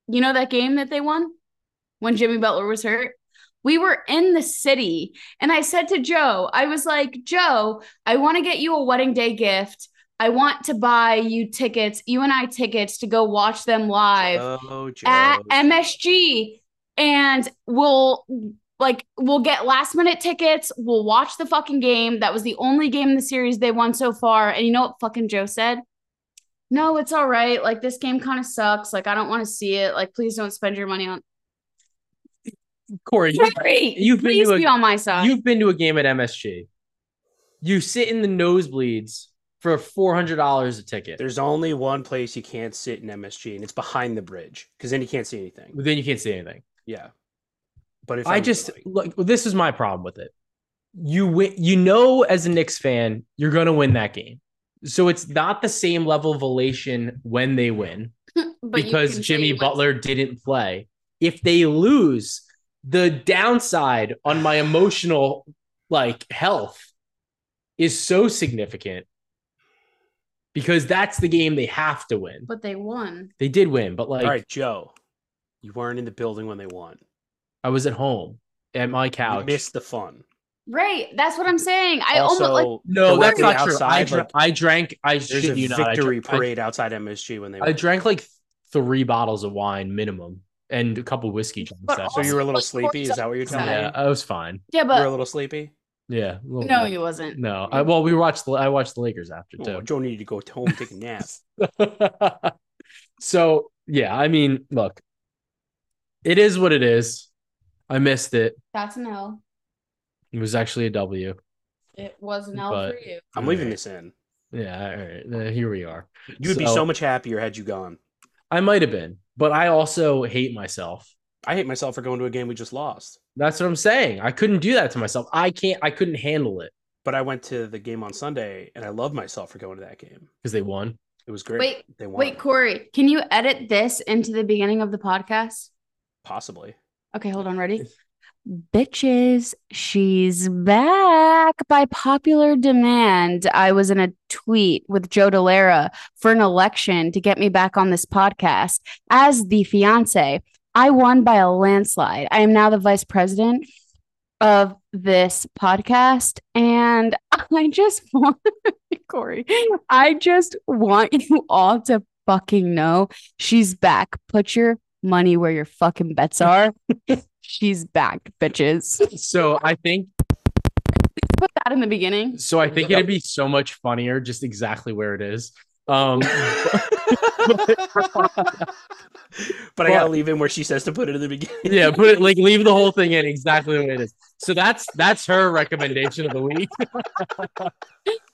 You know that game that they won when Jimmy Butler was hurt. We were in the city, and I said to Joe, I was like, Joe, I want to get you a wedding day gift. I want to buy you tickets, you and I tickets to go watch them live Oh, Joe. at MSG and we'll like we'll get last minute tickets. We'll watch the fucking game. That was the only game in the series they won so far. And you know what fucking Joe said? No, it's all right. Like this game kind of sucks. Like I don't want to see it. Like please don't spend your money on. Corey, you- Great. you've been please to a- be on my side. you've been to a game at MSG. You sit in the nosebleeds for four hundred dollars a ticket. There's only one place you can't sit in MSG, and it's behind the bridge because then you can't see anything. then you can't see anything. Yeah. But if I I'm, just like- look. This is my problem with it. You win. You know, as a Knicks fan, you're gonna win that game. So it's not the same level of elation when they win because Jimmy you went- Butler didn't play. If they lose, the downside on my emotional like health is so significant because that's the game they have to win. But they won. They did win, but like all right, Joe, you weren't in the building when they won. I was at home at my You couch. missed the fun. Right. That's what I'm saying. I also, almost like no, that's directly not true. I, outside, dra- like, I drank. I there's shit a you not. I victory drank, I- parade outside MSG when they I won. drank like three bottles of wine minimum and a couple whiskey drinks. So you were a little Like, sleepy? Is that what you're telling me? yeah, I was fine. yeah, but You were a little sleepy? Yeah, a little no, bit. he wasn't. no. I, well, we watched. the I watched the Lakers after Oh, too. Joe needed to go home take a nap. so yeah, I mean, look, it is what it is. I missed it. That's an L. It was actually a W. It was an L But- for you. I'm leaving this in. Yeah, all right. uh, here we are. You would be so much happier had you gone. I might have been, but I also hate myself. I hate myself for going to a game we just lost. That's what I'm saying. I couldn't do that to myself. I can't. I couldn't handle it But I went to the game on Sunday and I love myself for going to that game. because they won. It was great. Wait, they won. Wait, Corey, can you edit this into the beginning of the podcast? Possibly. Okay, hold on. Ready? Bitches, she's back by popular demand. I was in a tweet with Joe Dellera for an election to get me back on this podcast as the fiance. I won by a landslide. I am now the vice president of this podcast. And I just want, Corey, I just want you all to fucking know she's back. Put your money where your fucking bets are. She's back, bitches. So I think. Put that in the beginning. So I think it'd be so much funnier just exactly where it is. Um, but I gotta leave in where she says to put it in the beginning. yeah, put it like leave the whole thing in exactly the way it is. So that's that's her recommendation of the week.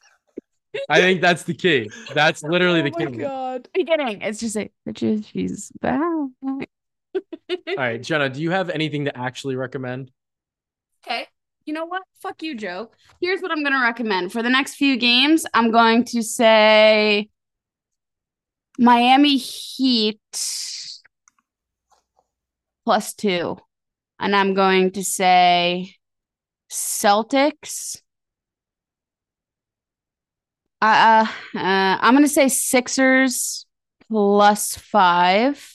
I think that's the key. That's literally the key. oh my god. Beginning. It's just like, bitches, she's back. All right, Jenna, do you have anything to actually recommend? Okay. You know what? Fuck you, Joe. Here's what I'm going to recommend. For the next few games, I'm going to say Miami Heat plus two. And I'm going to say Celtics. Uh, uh, uh, I'm going to say Sixers plus five.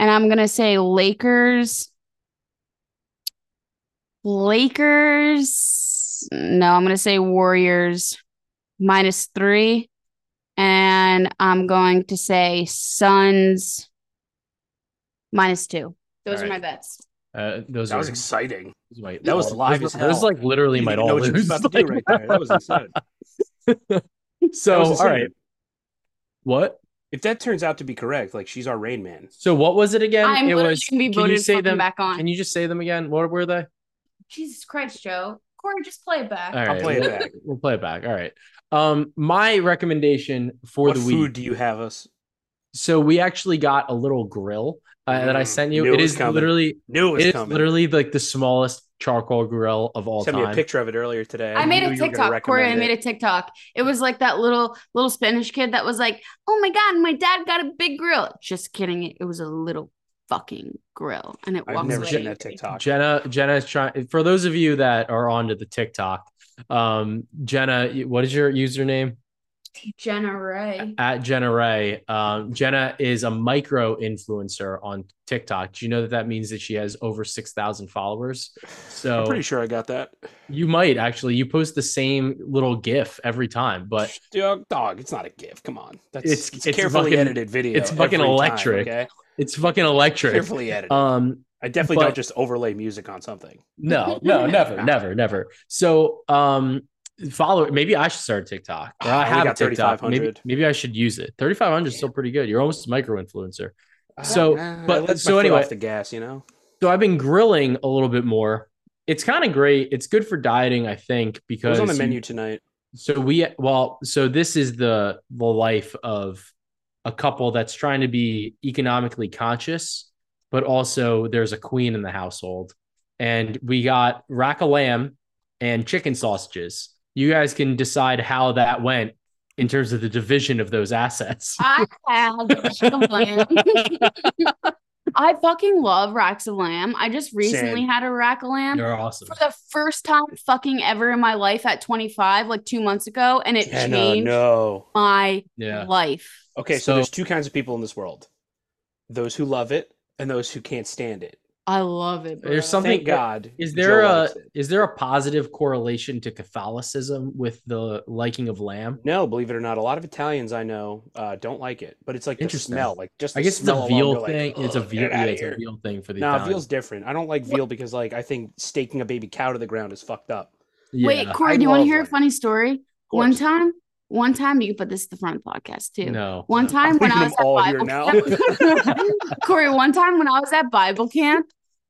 And I'm going to say Lakers Lakers. No, I'm going to say Warriors minus three. And I'm going to say Suns minus two. Those All are my bets. Uh, those That are was exciting. those that was live those- as Those like literally You might didn't know all what you were about to do right there. That was insane. so That was right. What? If that turns out to be correct, like she's our rain man. So what was it again? I'm it literally was. going to be can you voted say them? back on. Can you just say them again? What were they? Jesus Christ, Joe. Corey, just play it back. All right, I'll play it we'll- back. We'll play it back. All right. Um, my recommendation for what the food week. do you have us? So we actually got a little grill uh, that I Mm, sent you. knew It it was is coming. literally Knew it was it is coming. literally like the smallest charcoal grill of all Sent time. me a picture of it earlier today. I made a you were gonna TikTok, Corey. I made it. a TikTok. It was like that little little Spanish kid that was like, "Oh my god, my dad got a big grill." Just kidding. It was a little fucking grill, and it I've walks never away. seen that TikTok. Jenna, Jenna is trying. For those of you that are onto the TikTok, um, Jenna, what is your username? Jenna Ray. At Jenna Ray. Um, Jenna is a micro influencer on TikTok. Do you know that that means that she has over six thousand followers? So I'm pretty sure I got that. you might actually. You post the same little GIF every time, but dog, dog, it's not a GIF. Come on, that's It's- it's, it's carefully fucking- edited video. it's fucking every time, electric. okay, it's fucking electric. carefully edited. Um, I definitely But- don't just overlay music on something. No, no, never, never, never. So, um, follow. Maybe I should start a TikTok. Or I have a TikTok. Maybe, maybe I should use it. Thirty five hundred is still pretty good. You're almost a micro influencer. So, but- so anyway- off the gas, you know. So I've been grilling a little bit more. It's kind of great. It's good for dieting, I think, because was on the menu tonight? So we well, so this is the the life of a couple that's trying to be economically conscious, but also there's a queen in the household. And we got rack of lamb and chicken sausages. You guys can decide how that went in terms of the division of those assets. I had chicken lamb. I fucking love racks of lamb. I just recently Same. had a rack of lamb You're awesome. for the first time fucking ever in my life at 25, like two months ago, and it Jenna, changed no. my Yeah. life. Okay, so, So- there's two kinds of people in this world: those who love it and those who can't stand it. I love it. There's something- Thank God. Is Joe there a is there a positive correlation to Catholicism with the liking of lamb? No, believe it or not, a lot of Italians I know uh, don't like it, but it's like the Interesting. smell, like just I the guess it's a smell alone, veal you're like, thing. it's a "Ugh, veal. get Yeah, outta it's a here." veal thing for the No, Italians. veal's different. I don't like veal because like I think staking a baby cow to the ground is fucked up. Wait, Corey, I do you want to love hear a funny story? One time, one time, you can put this at the front of the podcast too. no. One no. time when I was them all at. Bible camp, Corey, one time when I was at Bible camp,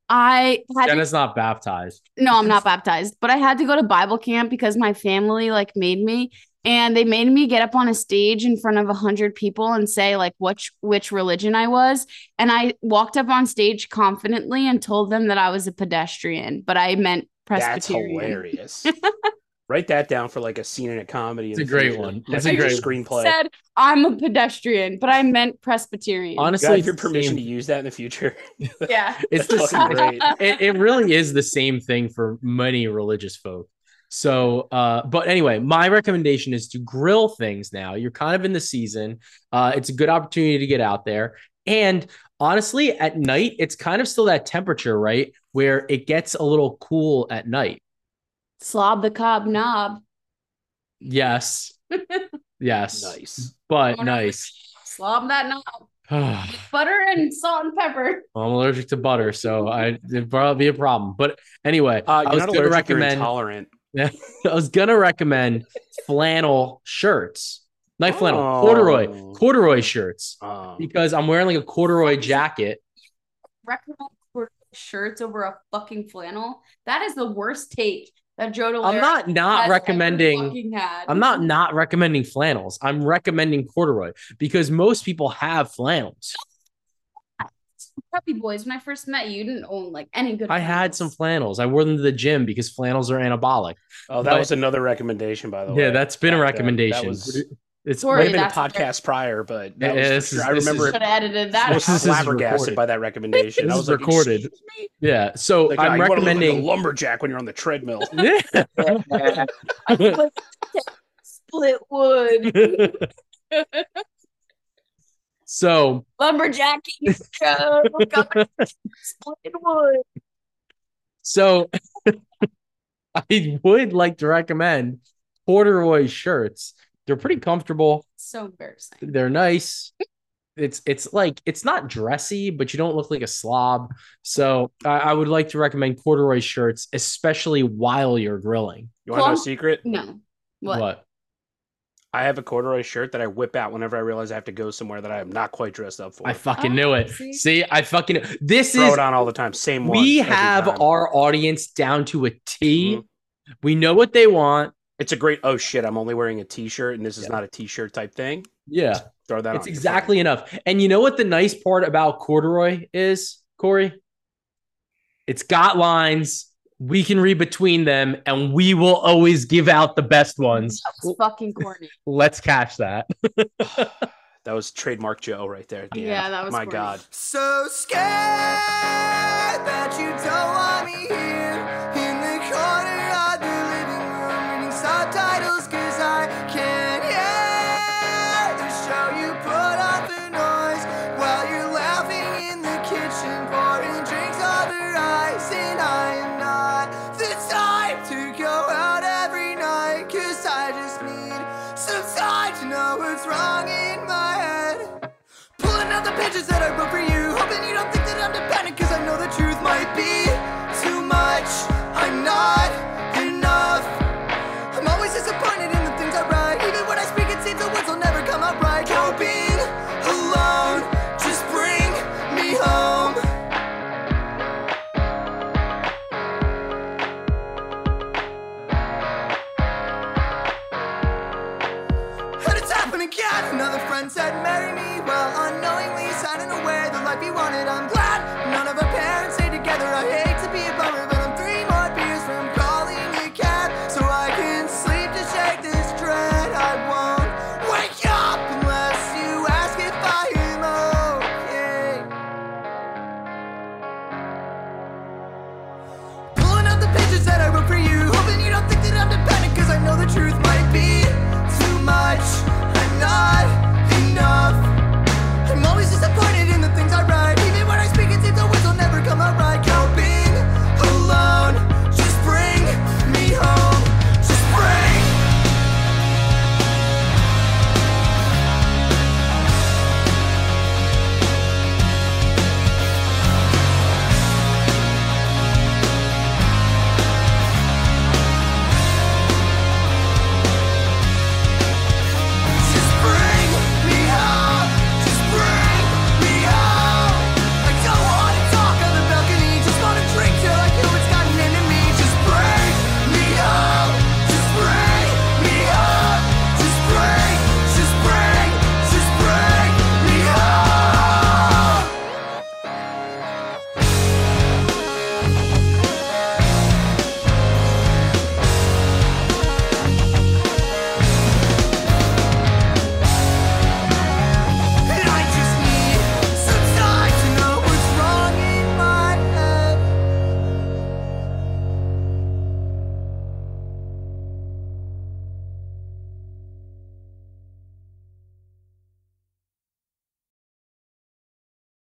I had to Jenna's not baptized. no, I'm not baptized, but I had to go to Bible camp because my family like made me, and they made me get up on a stage in front of a hundred people and say like which which religion I was, and I walked up on stage confidently and told them that I was a pedestrian, but I meant Presbyterian. That's Presbyterian. hilarious. Write that down for like a scene in a comedy. It's a great future. one. That's It's a great- screenplay. Said I'm a pedestrian, but I meant Presbyterian. Honestly, God, it's your permission same- to use that in the future. yeah. It's the That's same. fucking great. It, it really is the same thing for many religious folk. So, uh, but anyway, my recommendation is to grill things now. You're kind of in the season. Uh, it's a good opportunity to get out there. And honestly, at night, it's kind of still that temperature, right? Where it gets a little cool at night. Slob the cob knob. Yes. Yes. nice. But Oh, no. nice. Slob that knob. Butter and salt and pepper. I'm allergic to butter, so I it'd probably be a problem. But anyway, Uh, I you're was not going to recommend. intolerant. I was gonna recommend flannel shirts, not flannel, corduroy, Oh. corduroy shirts, Um, because I'm wearing like a corduroy jacket. recommend corduroy shirts over a fucking flannel. That is the worst take that Joe Dellera I'm not not recommending. I'm not not recommending flannels. I'm recommending corduroy because most people have flannels. Puppy boys. When I first met you, you didn't own like any good. I had some flannels. flannels. I wore them to the gym because flannels are anabolic. oh, that but- was another recommendation, by the way. Yeah, that's been a Back uh, then. recommendation. That was, It's Sorry, might have been the that's podcast prior, but Yeah, that was this is- I this remember is- Should it. have edited that. I was This is flabbergasted recorded. by that recommendation. This I is was like, recorded. Me?" yeah. So Like, uh, I'm you wanna like recommending. a lumberjack when you're on the treadmill. Yeah. Split wood. so Lumberjacking show. coming Split wood. So I would like to recommend corduroy shirts. They're pretty comfortable. So embarrassing. They're nice. It's it's like it's not dressy, but you don't look like a slob. So I, I would like to recommend corduroy shirts, especially while you're grilling. You want to know a secret? No. What? what? I have a corduroy shirt that I whip out whenever I realize I have to go somewhere that I am not quite dressed up for. I fucking Oh, knew it. see? See, I fucking this throw is it on all the time. Same one. we every have time. our audience down to a T. Mhm. We know what they want. It's a great. Oh shit! I'm only wearing a t-shirt, and this is Yeah. not a t-shirt type thing. Yeah. Throw that. It's on, exactly enough. And you know what the nice part about corduroy is, Corey? It's got lines. We can read between them, and we will always give out the best ones. That was fucking corny. Let's catch that. that was trademark Joe right there. at the Yeah, that was my corny. god. So scared that you don't want me here pages that I wrote